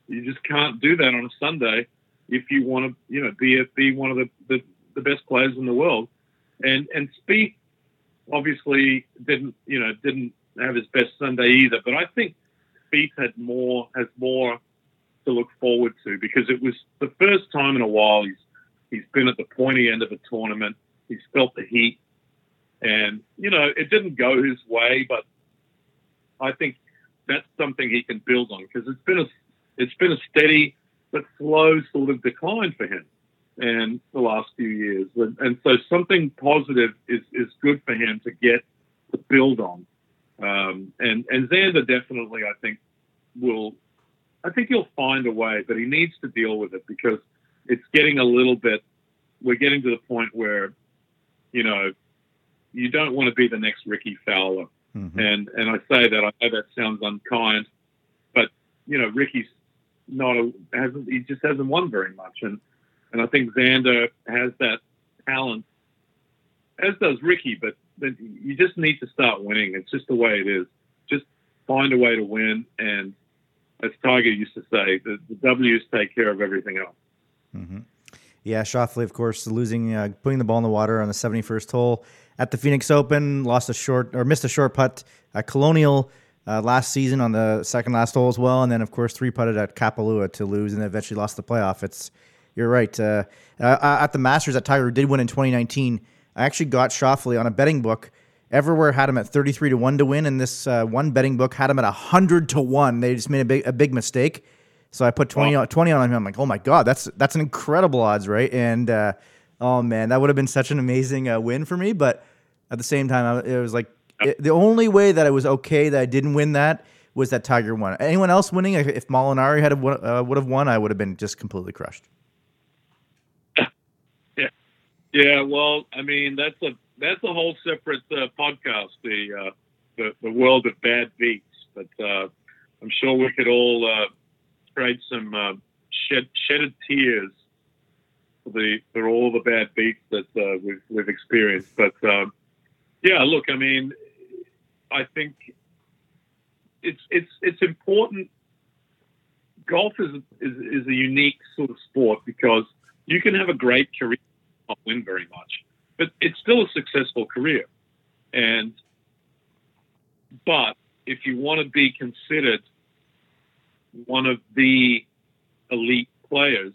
You just can't do that on a Sunday if you want to, you know, be a, be one of the, the, the best players in the world. And and Spieth obviously didn't, you know, didn't have his best Sunday either. But I think Spieth had more has more to look forward to because it was the first time in a while he's He's been at the pointy end of a tournament. He's felt the heat. And, you know, it didn't go his way, but I think that's something he can build on because it's been a it's been a steady but slow sort of decline for him and the last few years. And, and so something positive is, is good for him to get to build on. Um, and, and Xander definitely, I think, will, I think he'll find a way, but he needs to deal with it because – it's getting a little bit. We're getting to the point where, you know, you don't want to be the next Rickie Fowler, mm-hmm. and and I say that I know that sounds unkind, but you know, Ricky's not a hasn't he just hasn't won very much, and and I think Xander has that talent, as does Ricky. but but you just need to start winning. It's just the way it is. Just find a way to win, and as Tiger used to say, the, the W's take care of everything else. Mm-hmm. Yeah, Schauffele, of course, losing, uh, putting the ball in the water on the 71st hole at the Phoenix Open, lost a short or missed a short putt at Colonial uh, last season on the second last hole as well, and then of course three putted at Kapalua to lose, and eventually lost the playoff. It's you're right. Uh, uh, at the Masters that Tiger did win in 2019, I actually got Schauffele on a betting book. Everywhere had him at 33 to one to win, and this uh, one betting book had him at 100 to one. They just made a big a big mistake so I put 20, on, 20 on him. I'm like, oh my God, that's that's an incredible odds, right? And uh, oh man, that would have been such an amazing uh, win for me. But at the same time, it was like it, the only way that it was okay that I didn't win that was that Tiger won. Anyone else winning, if Molinari had uh, would have won, I would have been just completely crushed. Yeah, yeah. Well, I mean, that's a that's a whole separate uh, podcast, the, uh, the the world of bad beats. But uh, I'm sure we could all trade some uh, shed, shedded tears for the for all the bad beats that uh, we've we've experienced. But um, yeah, look, I mean, I think it's it's it's important. Golf is, is is a unique sort of sport because you can have a great career, not win very much, but it's still a successful career. And but if you want to be considered one of the elite players,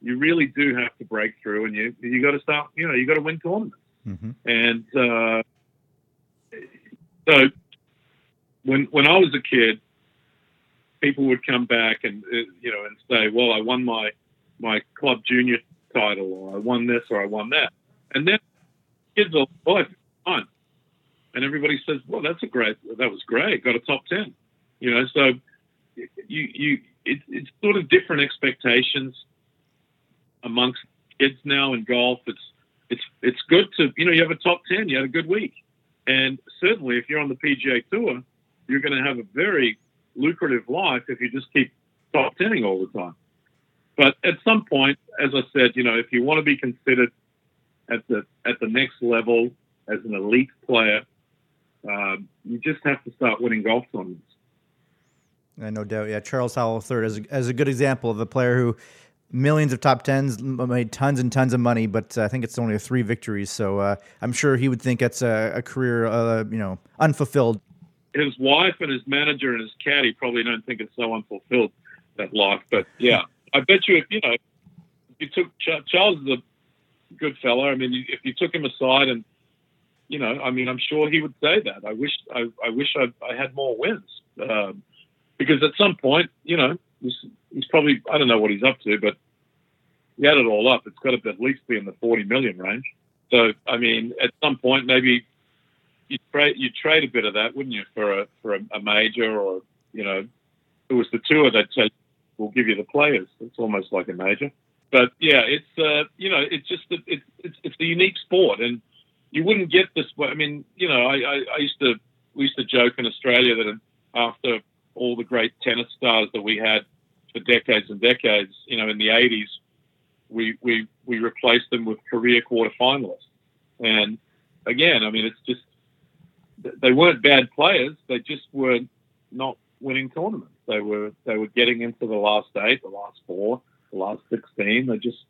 you really do have to break through, and you you got to start. You know, you got to win tournaments. Mm-hmm. And uh, so, when when I was a kid, people would come back and uh, you know and say, "Well, I won my my club junior title, or I won this, or I won that. And then kids are, it's fun. And everybody says, well, that's a great, that was great, got a top 10. You know, so you, you, it, it's sort of different expectations amongst kids now in golf. It's, it's, it's good to, you know, you have a top 10, you had a good week. And certainly if you're on the PGA Tour, you're going to have a very lucrative life if you just keep top tenning all the time. But at some point, as I said, you know, if you want to be considered at the at the next level as an elite player, um, you just have to start winning golf tournaments. Uh, no doubt, yeah. Charles Howell III a, as a good example of a player who millions of top tens, made tons and tons of money, but uh, I think it's only three victories. So uh, I'm sure he would think it's a, a career, uh, you know, unfulfilled. His wife and his manager and his caddy probably don't think it's so unfulfilled that life. But yeah, I bet you if you know, if you took Charles is a good fellow. I mean, if you took him aside and you know, I mean, I'm sure he would say that. I wish I, I wish I, I had more wins um, because at some point, you know, he's, he's probably I don't know what he's up to, but he add it all up, it's got to at least be in the 40 million range. So I mean, at some point, maybe you trade you trade a bit of that, wouldn't you, for a for a, a major or you know, it was the tour that said we'll give you the players. It's almost like a major. But yeah, it's uh, you know, it's just a, it's it's it's a unique sport, and you wouldn't get this. I mean, you know, I, I, I used to we used to joke in Australia that after all the great tennis stars that we had for decades and decades, you know, in the '80s, we we we replaced them with career quarterfinalists. And again, I mean, it's just they weren't bad players; they just were not winning tournaments. They were they were getting into the last eight, the last four, the last sixteen. They just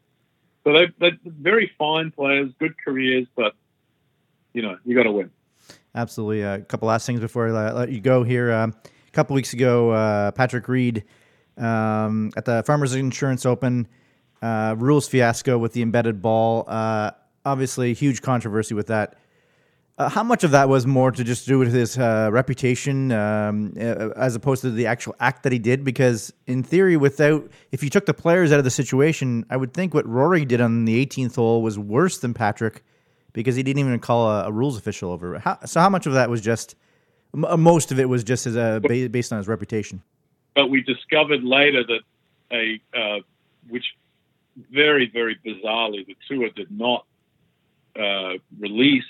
so they they're very fine players, good careers, but you know, you got to win. Absolutely. Uh, a couple last things before I let you go here. Um, a couple weeks ago, uh, Patrick Reed um, at the Farmers Insurance Open uh, rules fiasco with the embedded ball. Uh, obviously, huge controversy with that. Uh, how much of that was more to just do with his uh, reputation um, as opposed to the actual act that he did? Because in theory, without if you took the players out of the situation, I would think what Rory did on the 18th hole was worse than Patrick because he didn't even call a, a rules official over. How, so how much of that was just? Uh, most of it was just as a, based on his reputation. But we discovered later that a uh, which very very bizarrely the tour did not uh, release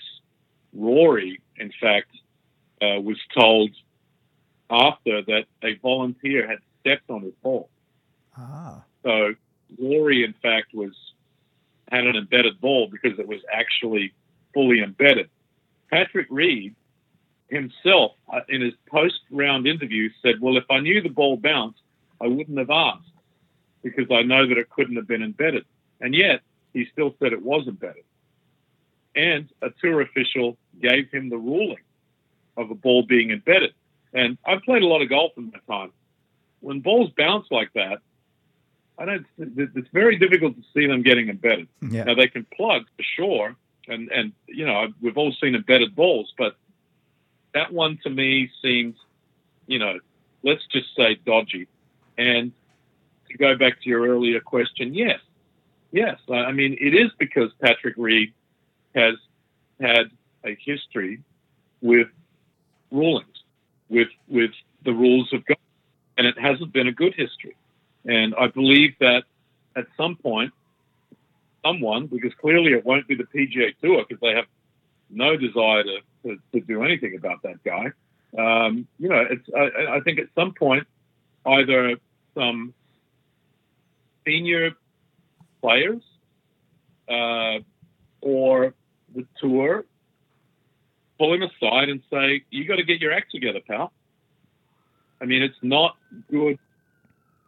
Rory. In fact, uh, was told after that a volunteer had stepped on his ball. Ah. So Rory, in fact, was had an embedded ball because it was actually fully embedded. Patrick Reed himself, uh, in his post round interview, said, Well, if I knew the ball bounced, I wouldn't have asked because I know that it couldn't have been embedded. And yet, he still said it was embedded. And a tour official gave him the ruling of a ball being embedded. And I've played a lot of golf in my time. When balls bounce like that, I don't. It's very difficult to see them getting embedded. Yeah. Now they can plug for sure, and and you know we've all seen embedded balls, but that one to me seems, you know, let's just say dodgy. And to go back to your earlier question, yes, yes, I mean it is because Patrick Reed has had a history with rulings, with with the rules of God, and it hasn't been a good history. And I believe that at some point, someone, because clearly it won't be the PGA Tour because they have no desire to, to, to, do anything about that guy. Um, you know, it's, I, I, think at some point, either some senior players uh, or the tour pull him aside and say, "You got to get your act together, pal." I mean, it's not good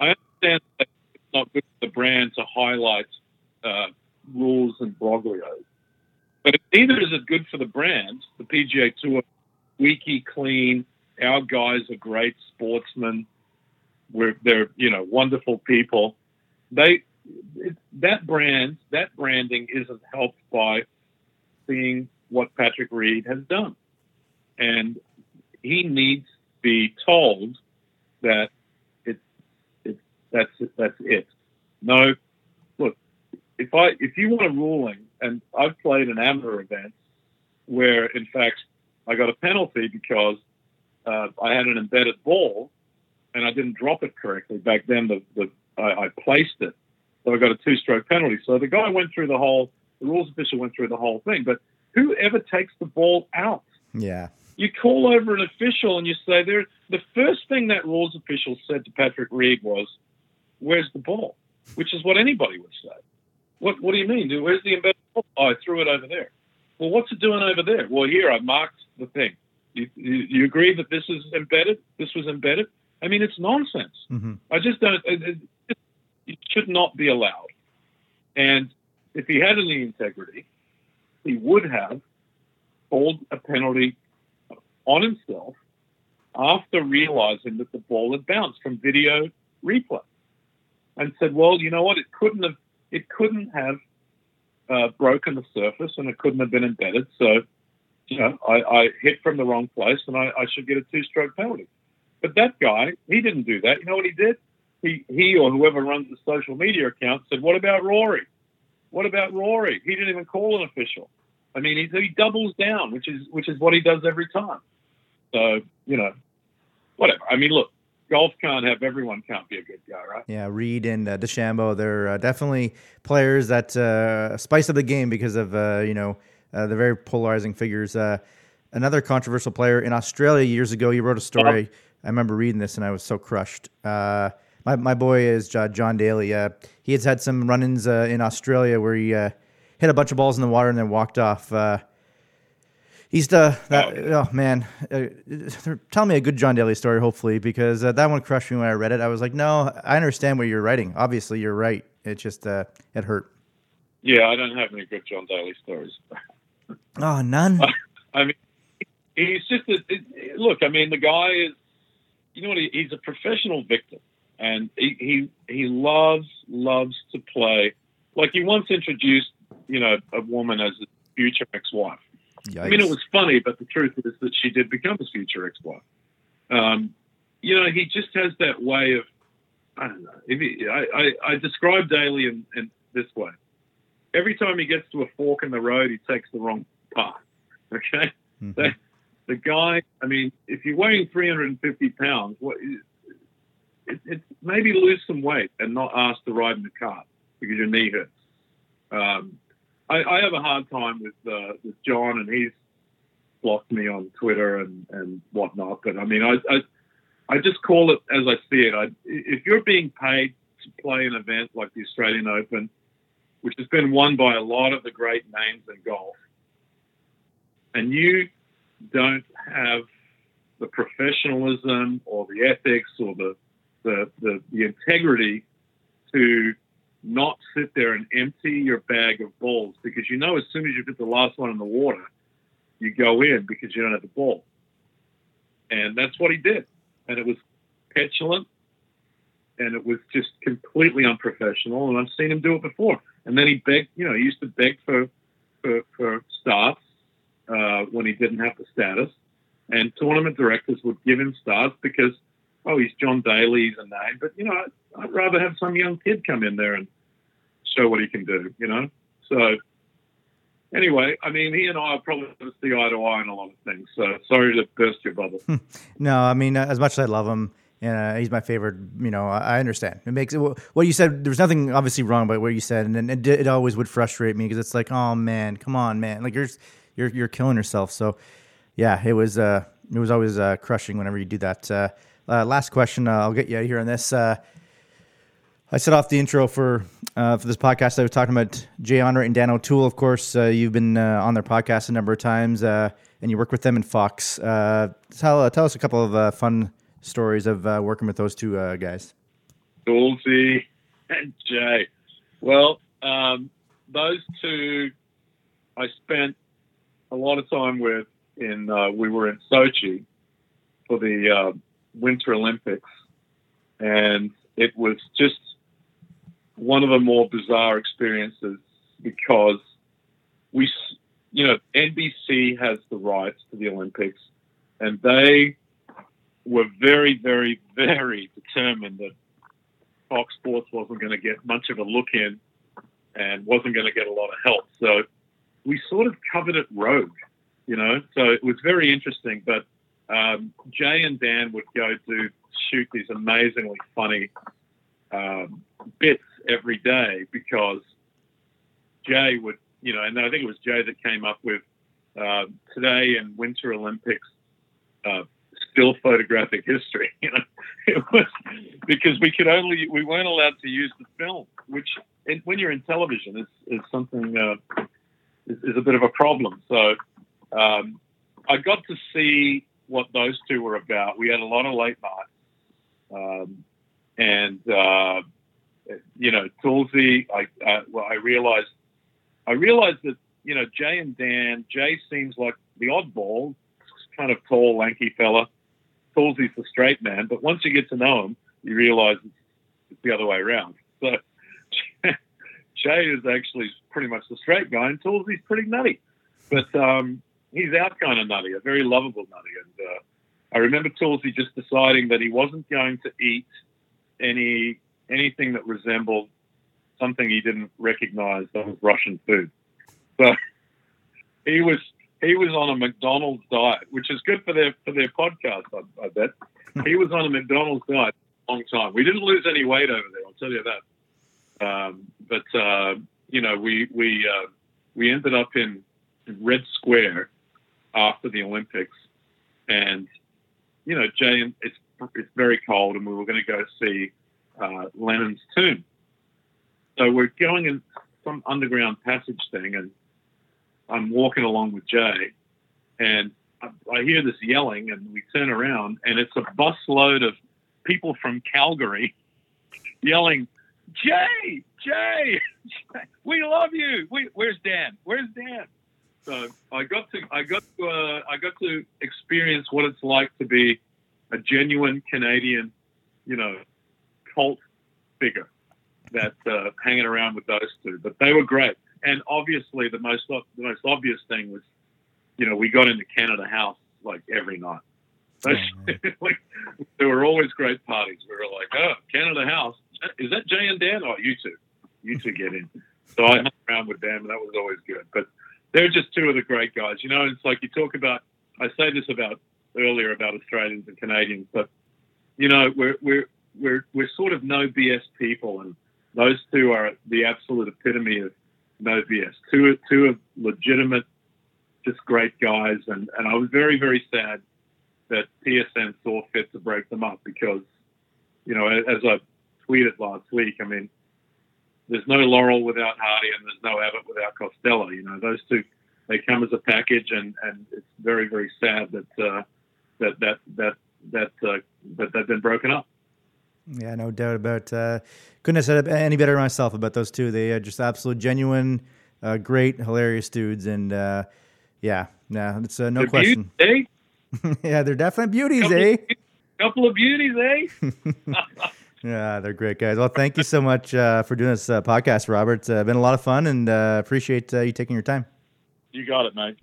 I understand that it's not good for the brand to highlight uh, rules and broglios, but neither is it good for the brand. The PGA Tour, squeaky clean. Our guys are great sportsmen. We're they're you know wonderful people. They it, that brand that branding isn't helped by seeing what Patrick Reed has done, and he needs to be told that that's that's it. No, look, if I if you want a ruling, and I've played an amateur event where, in fact, I got a penalty because uh, I had an embedded ball and I didn't drop it correctly. Back then, the, the I, I placed it, so I got a two-stroke penalty. So the guy went through the whole, the rules official went through the whole thing. But whoever takes the ball out, Yeah. you call over an official and you say there. The first thing that rules official said to Patrick Reed was, "Where's the ball?" Which is what anybody would say. What What do you mean? Where's the embedded? Oh, I threw it over there. Well, what's it doing over there? Well, here I marked the thing. You, you, you agree that this is embedded? This was embedded. I mean, it's nonsense. hmm I just don't. It, it- it should not be allowed. And if he had any integrity, he would have called a penalty on himself after realizing that the ball had bounced from video replay, and said, "Well, you know what? It couldn't have. It couldn't have uh, broken the surface, and it couldn't have been embedded. So, you know, I, I hit from the wrong place, and I, I should get a two-stroke penalty." But that guy, he didn't do that. You know what he did? He, he or whoever runs the social media account said, "What about Rory? What about Rory? He didn't even call an official. I mean, he, he doubles down, which is which is what he does every time. So you know, whatever. I mean, look, golf can't have everyone can't be a good guy, right? Yeah, Reed and uh, DeChambeau, they're uh, definitely players that uh, spice up the game because of uh, you know uh, the very polarizing figures. Uh, another controversial player in Australia years ago, he wrote a story. I remember reading this and I was so crushed. My my boy is John Daly. He has had some run-ins in Australia where he hit a bunch of balls in the water and then walked off. Uh, He's the that oh, man. Uh, tell me a good John Daly story, hopefully, because uh, that one crushed me when I read it. I was like, no, I understand what you're writing. Obviously, you're right. It just uh, it hurt. Yeah, I don't have any good John Daly stories. Oh, none. I mean, he's just a it, look. I mean, the guy is, you know what? He, he's a professional victim, and he, he he loves loves to play. Like he once introduced, you know, a woman as his future ex-wife. I mean, it was funny, but the truth is that she did become his future ex-wife. Um, you know, he just has that way of, I don't know. If he, I, I, I describe Daly in, in this way. Every time he gets to a fork in the road, he takes the wrong path. Okay? Mhm. The, the guy, I mean, if you're weighing 350 pounds, what, it, it's maybe lose some weight and not ask to ride in the car because your knee hurts. Um, I, I have a hard time with uh, with John, and he's blocked me on Twitter and, and whatnot. But I mean, I, I I just call it as I see it. I, if you're being paid to play an event like the Australian Open, which has been won by a lot of the great names in golf, and you don't have the professionalism or the ethics or the the, the, the integrity to not sit there and empty your bag of balls because you know as soon as you put the last one in the water, you go in because you don't have the ball. And that's what he did. And it was petulant and it was just completely unprofessional. And I've seen him do it before. And then he begged, you know, he used to beg for for, for starts uh, when he didn't have the status. And tournament directors would give him starts because, oh, he's John Daly, he's a name. But, you know, I'd, I'd rather have some young kid come in there and show what he can do, you know? So, anyway, I mean, he and I are probably see eye to eye on a lot of things. So, sorry to burst your bubble. No, I mean, as much as I love him, and uh, he's my favorite. You know, I understand. It makes what you said. There's nothing obviously wrong about what you said, and, and it, always would frustrate me because it's like, oh man, come on, man, like you're you're you're killing yourself. So, yeah, it was uh, it was always uh, crushing whenever you do that. Uh, uh, last question, uh, I'll get you here on this. I set off the intro for uh, for this podcast. I was talking about Jay Onrait and Dan O'Toole. Of course, uh, you've been uh, on their podcast a number of times, uh, and you work with them in Fox. Uh, tell uh, tell us a couple of fun stories of working with those two guys. Toolsy and Jay. Well, um, those two I spent a lot of time with in we were in Sochi for the Winter Olympics, and it was just one of the more bizarre experiences because we, you know, NBC has the rights to the Olympics, and they were very, very, very determined that Fox Sports wasn't going to get much of a look in and wasn't going to get a lot of help. So we sort of covered it rogue, you know. So it was very interesting. But um, Jay and Dan would go to shoot these amazingly funny um, bits every day because Jay would, you know, and I think it was Jay that came up with uh, today and Winter Olympics uh, still photographic history. You know, it was because we could only we weren't allowed to use the film, which and when you're in television is, is something uh, is, is, a bit of a problem. So um, I got to see what those two were about. We had a lot of late nights, um, and uh, you know, Toolsy. I uh, well, I realized I realized that you know Jay and Dan. Jay seems like the oddball, kind of tall, lanky fella. Toolsy's the straight man, but once you get to know him, you realize it's, the other way around. So Jay is actually pretty much the straight guy, and Toolsy's pretty nutty. But um, he's out kind of nutty, a very lovable nutty. And uh, I remember Toolsy just deciding that he wasn't going to eat any anything that resembled something he didn't recognize that was Russian food. So he was he was on a McDonald's diet, which is good for their for their podcast. I, I bet he was on a McDonald's diet a long time. We didn't lose any weight over there. I'll tell you that. Um, but uh, you know, we we uh, we ended up in Red Square after the Olympics, and you know, Jay, it's it's very cold, and we were going to go see uh, Lenin's tomb. So we're going in some underground passage thing, and I'm walking along with Jay, and I, I hear this yelling, and we turn around, and it's a busload of people from Calgary yelling, Jay, Jay, we love you. We, where's Dan? Where's Dan? So I got to I got to uh, I got to experience what it's like to be a genuine Canadian, you know, cult figure that uh, hanging around with those two. But they were great, and obviously the most the most obvious thing was, you know, we got into Canada House like every night. like, there were always great parties. We were like, oh, Canada House. Is that Jay and Dan? Oh, you two. You two get in. So I hung around with them, and that was always good. But they're just two of the great guys. You know, it's like you talk about, I say this about earlier about Australians and Canadians, but, you know, we're, we're, we're, we're sort of no BS people. And those two are the absolute epitome of no BS. Two, two of legitimate, just great guys. And, and I was very, very sad that TSN saw fit to break them up because, you know, as I tweeted last week, I mean, there's no Laurel without Hardy and there's no Abbott without Costello. You know, those two, they come as a package and, and it's very, very sad that, uh, that, that, that, that, uh, that they've been broken up. Yeah, no doubt about. Uh, couldn't have said it any better myself about those two. They are just absolute, genuine, uh, great, hilarious dudes, and uh, yeah, yeah, it's uh, no they're question. Beauties, eh? yeah, they're definitely beauties, couple eh? Of, couple of beauties, eh? yeah, they're great guys. Well, thank you so much uh, for doing this uh, podcast, Robert. It's been a lot of fun, and appreciate you taking your time. You got it, mate.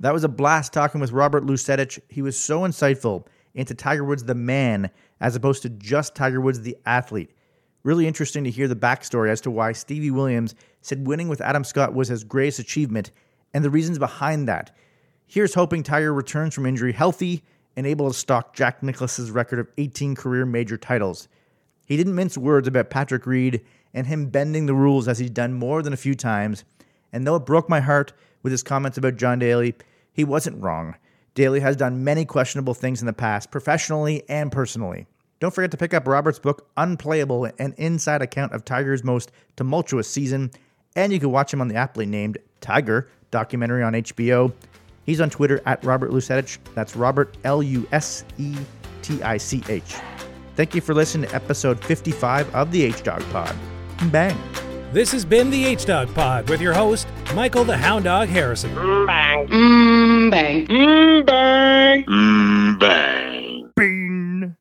That was a blast talking with Robert Lusetich. He was so insightful into Tiger Woods the man as opposed to just Tiger Woods the athlete. Really interesting to hear the backstory as to why Stevie Williams said winning with Adam Scott was his greatest achievement and the reasons behind that. Here's hoping Tiger returns from injury healthy and able to stalk Jack Nicklaus's record of 18 career major titles. He didn't mince words about Patrick Reed and him bending the rules as he's done more than a few times. And though it broke my heart with his comments about John Daly, he wasn't wrong. Daly has done many questionable things in the past, professionally and personally. Don't forget to pick up Robert's book, Unplayable, an inside account of Tiger's most tumultuous season. And you can watch him on the aptly named Tiger documentary on HBO. He's on Twitter at Robert Lusetich. That's Robert L U S E T I C H. Thank you for listening to episode 55 of the H Dog Pod. Bang. This has been the H Dog Pod with your host, Michael the Hound Dog Harrison. Mm, bang. Mm, bang. Mm, bang. Mm, bang.